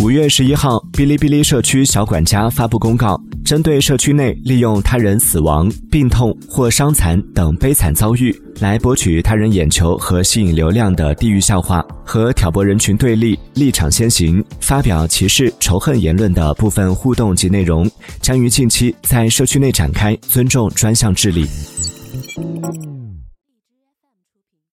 五月十一号哔哩哔哩社区小管家发布公告针对社区内利用他人死亡病痛或伤残等悲惨遭遇来博取他人眼球和吸引流量的地域笑话和挑拨人群对立立场先行发表歧视仇恨言论的部分互动及内容将于近期在社区内展开尊重专项治理。